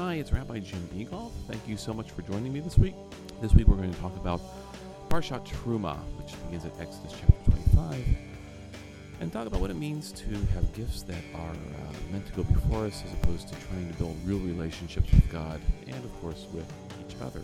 Hi, it's Rabbi Jim Egolf. Thank you so much for joining me this week. This week we're going to talk about Parshat Truma, which begins at Exodus chapter 25, and talk about what it means to have gifts that are uh, meant to go before us as opposed to trying to build real relationships with God and, of course, with each other.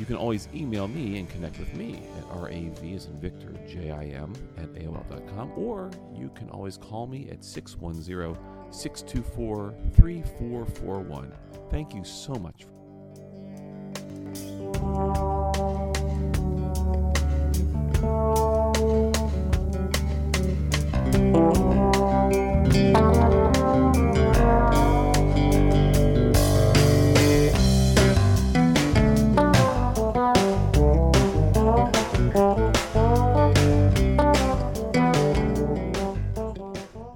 You can always email me and connect with me at RAV as in Victor, J-I-M, at AOL.com, or you can always call me at 610 624 3441. Thank you so much.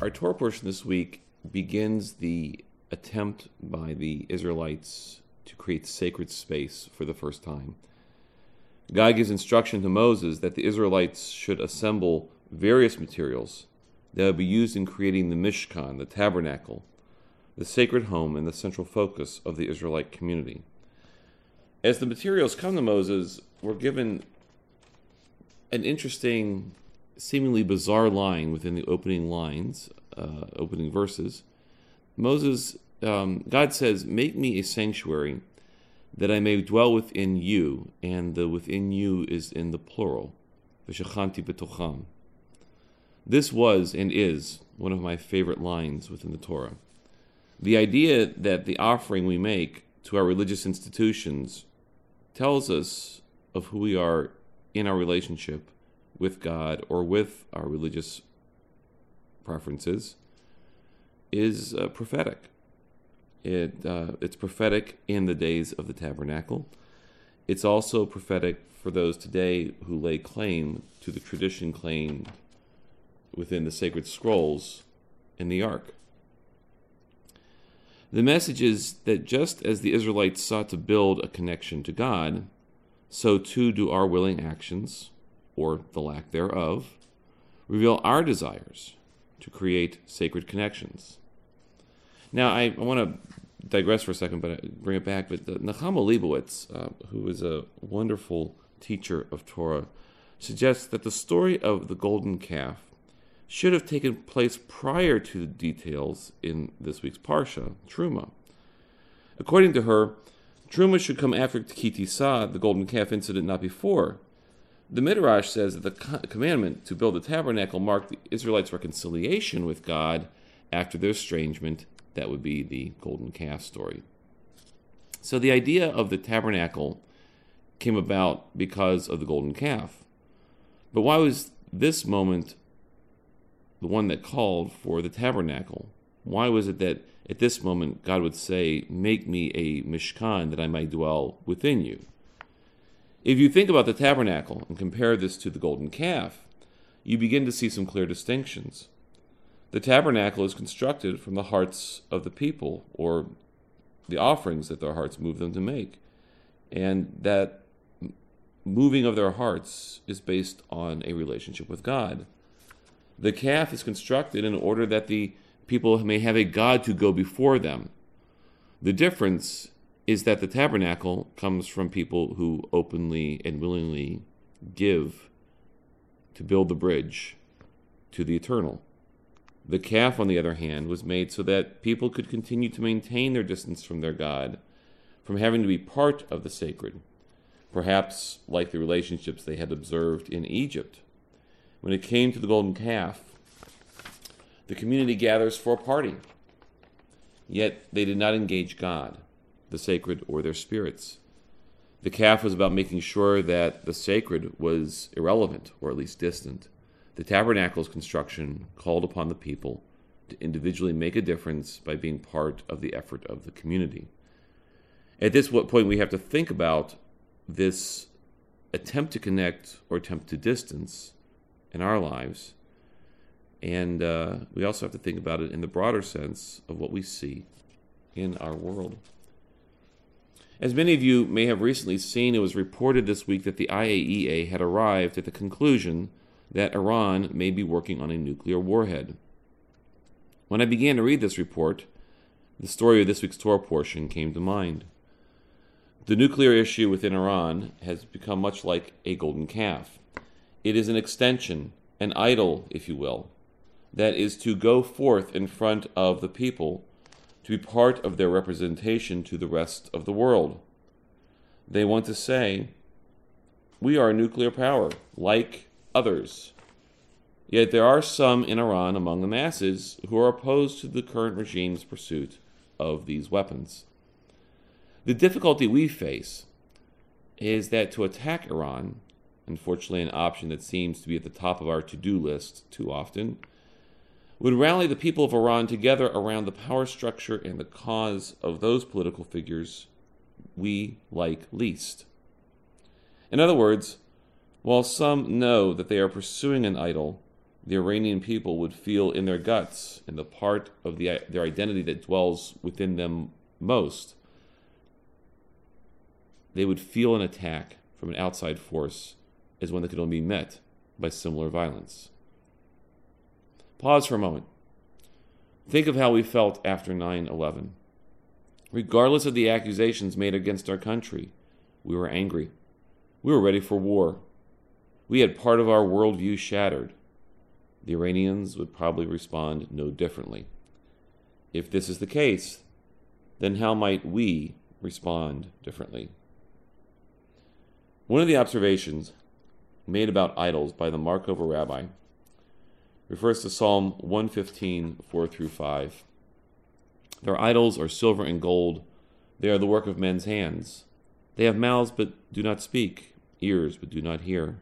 Our Torah portion this week begins the attempt by the Israelites to create sacred space for the first time. God gives instruction to Moses that the Israelites should assemble various materials that would be used in creating the Mishkan, the tabernacle, the sacred home, and the central focus of the Israelite community. As the materials come to Moses, we're given an interesting, seemingly bizarre line within the opening lines, uh, opening verses. Moses, um, God says, Make me a sanctuary that I may dwell within you, and the within you is in the plural. This was and is one of my favorite lines within the Torah. The idea that the offering we make to our religious institutions tells us of who we are in our relationship with God or with our religious preferences is uh, prophetic. It, uh, it's prophetic in the days of the tabernacle. It's also prophetic for those today who lay claim to the tradition claimed within the sacred scrolls in the ark. The message is that just as the Israelites sought to build a connection to God, so too do our willing actions, or the lack thereof, reveal our desires to create sacred connections. Now, I, I want to digress for a second, but bring it back. But Nechama Leibowitz, uh, who is a wonderful teacher of Torah, suggests that the story of the golden calf should have taken place prior to the details in this week's Parsha, Truma. According to her, Truma should come after Ki Tisa, the golden calf incident, not before. The Midrash says that the commandment to build the tabernacle marked the Israelites' reconciliation with God after their estrangement. That would be the golden calf story. So the idea of the tabernacle came about because of the golden calf. But why was this moment the one that called for the tabernacle? Why was it that at this moment God would say, Make me a mishkan that I might dwell within you? If you think about the tabernacle and compare this to the golden calf, you begin to see some clear distinctions. The tabernacle is constructed from the hearts of the people, or the offerings that their hearts move them to make. And that moving of their hearts is based on a relationship with God. The calf is constructed in order that the people may have a God to go before them. The difference is that the tabernacle comes from people who openly and willingly give to build the bridge to the eternal. The calf, on the other hand, was made so that people could continue to maintain their distance from their God, from having to be part of the sacred, perhaps like the relationships they had observed in Egypt. When it came to the golden calf, the community gathers for a party, yet they did not engage God the sacred or their spirits. The calf was about making sure that the sacred was irrelevant, or at least distant. The tabernacle's construction called upon the people to individually make a difference by being part of the effort of the community. At this point, we have to think about this attempt to connect or attempt to distance in our lives. And uh, we also have to think about it in the broader sense of what we see in our world. As many of you may have recently seen, it was reported this week that the IAEA had arrived at the conclusion that Iran may be working on a nuclear warhead. When I began to read this report, the story of this week's Torah portion came to mind. The nuclear issue within Iran has become much like a golden calf. It is an extension, an idol, if you will, that is to go forth in front of the people to be part of their representation to the rest of the world. They want to say, we are a nuclear power, like others. Yet there are some in Iran among the masses who are opposed to the current regime's pursuit of these weapons. The difficulty we face is that to attack Iran, unfortunately, an option that seems to be at the top of our to do list too often, would rally the people of Iran together around the power structure and the cause of those political figures we like least. In other words, while some know that they are pursuing an idol, the Iranian people would feel in their guts, in the part of the, their identity that dwells within them most, they would feel an attack from an outside force as one that could only be met by similar violence. Pause for a moment. Think of how we felt after 9 11. Regardless of the accusations made against our country, we were angry. We were ready for war. We had part of our worldview shattered. The Iranians would probably respond no differently. If this is the case, then how might we respond differently? One of the observations made about idols by the Markover rabbi refers to Psalm 115, 4 through 5. Their idols are silver and gold. They are the work of men's hands. They have mouths but do not speak, ears but do not hear.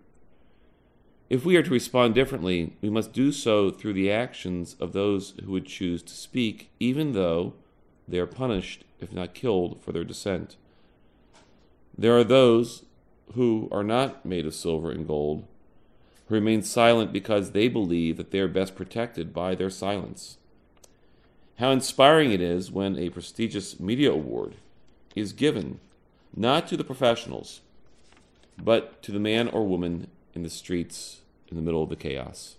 If we are to respond differently, we must do so through the actions of those who would choose to speak, even though they are punished, if not killed, for their dissent. There are those who are not made of silver and gold, who remain silent because they believe that they are best protected by their silence. How inspiring it is when a prestigious media award is given not to the professionals, but to the man or woman in the streets in the middle of the chaos.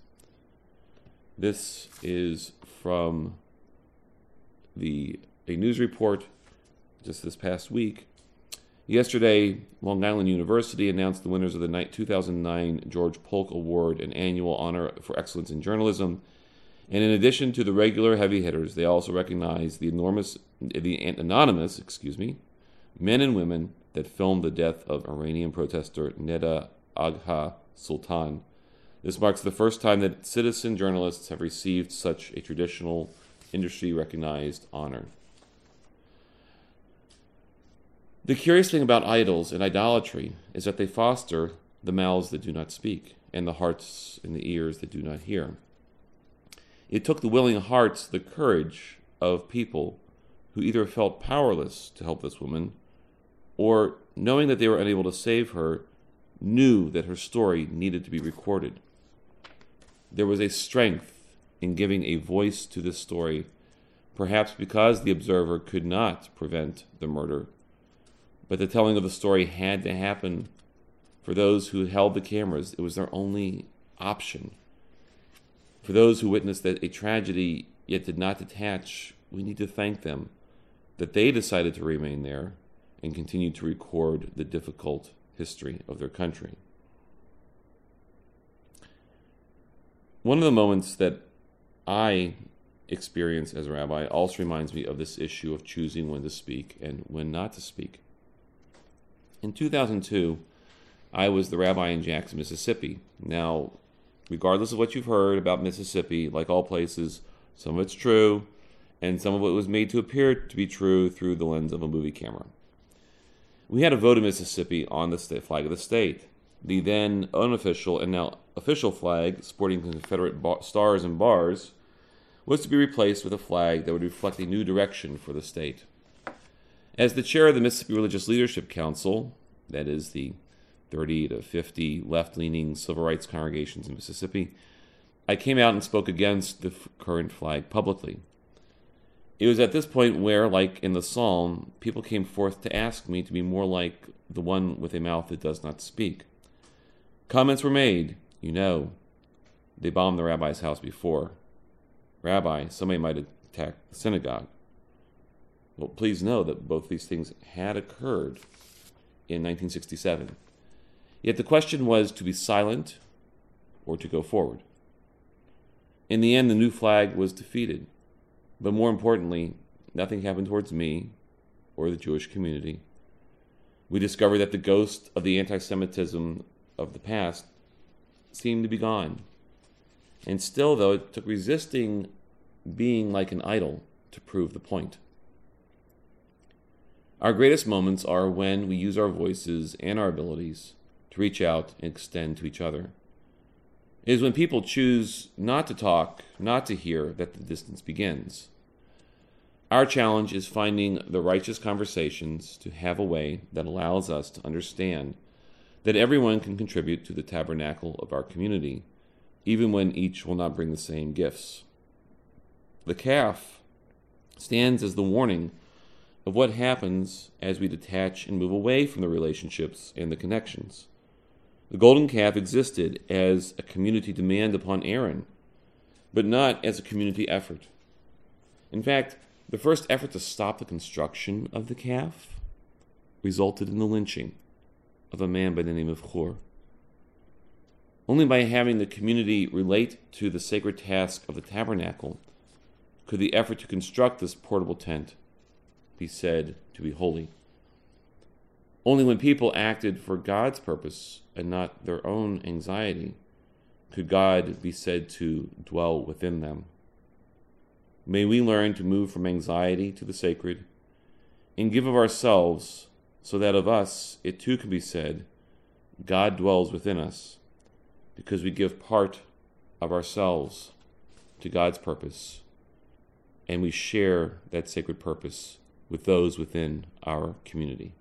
This is from the a news report just this past week Yesterday, Long Island University announced the winners of the 2009 George Polk Award, an annual honor for excellence in journalism. And in addition to the regular heavy hitters, they also recognized the enormous, the anonymous, excuse me, men and women that filmed the death of Iranian protester Neda Agha Sultan. This marks the first time that citizen journalists have received such a traditional industry recognized honor. The curious thing about idols and idolatry is that they foster the mouths that do not speak and the hearts and the ears that do not hear. It took the willing hearts, the courage of people who either felt powerless to help this woman or, knowing that they were unable to save her, knew that her story needed to be recorded. There was a strength in giving a voice to this story, perhaps because the observer could not prevent the murder but the telling of the story had to happen for those who held the cameras. It was their only option. For those who witnessed that a tragedy yet did not detach, we need to thank them that they decided to remain there and continue to record the difficult history of their country. One of the moments that I experience as a rabbi also reminds me of this issue of choosing when to speak and when not to speak. In 2002, I was the rabbi in Jackson, Mississippi. Now, regardless of what you've heard about Mississippi, like all places, some of it's true, and some of it was made to appear to be true through the lens of a movie camera. We had a vote in Mississippi on the state flag of the state. The then unofficial and now official flag, sporting Confederate stars and bars, was to be replaced with a flag that would reflect a new direction for the state. As the chair of the Mississippi Religious Leadership Council, that is the 30 to 50 left leaning civil rights congregations in Mississippi, I came out and spoke against the current flag publicly. It was at this point where, like in the psalm, people came forth to ask me to be more like the one with a mouth that does not speak. Comments were made, you know, they bombed the rabbi's house before. Rabbi, somebody might attack the synagogue. Well, please know that both these things had occurred in 1967. Yet the question was to be silent or to go forward. In the end, the new flag was defeated. But more importantly, nothing happened towards me or the Jewish community. We discovered that the ghost of the anti Semitism of the past seemed to be gone. And still, though, it took resisting being like an idol to prove the point. Our greatest moments are when we use our voices and our abilities to reach out and extend to each other. It is when people choose not to talk, not to hear, that the distance begins. Our challenge is finding the righteous conversations to have a way that allows us to understand that everyone can contribute to the tabernacle of our community, even when each will not bring the same gifts. The calf stands as the warning of what happens as we detach and move away from the relationships and the connections. The golden calf existed as a community demand upon Aaron, but not as a community effort. In fact, the first effort to stop the construction of the calf resulted in the lynching of a man by the name of Hur. Only by having the community relate to the sacred task of the tabernacle could the effort to construct this portable tent be said to be holy. Only when people acted for God's purpose and not their own anxiety could God be said to dwell within them. May we learn to move from anxiety to the sacred and give of ourselves so that of us it too can be said, God dwells within us because we give part of ourselves to God's purpose and we share that sacred purpose with those within our community.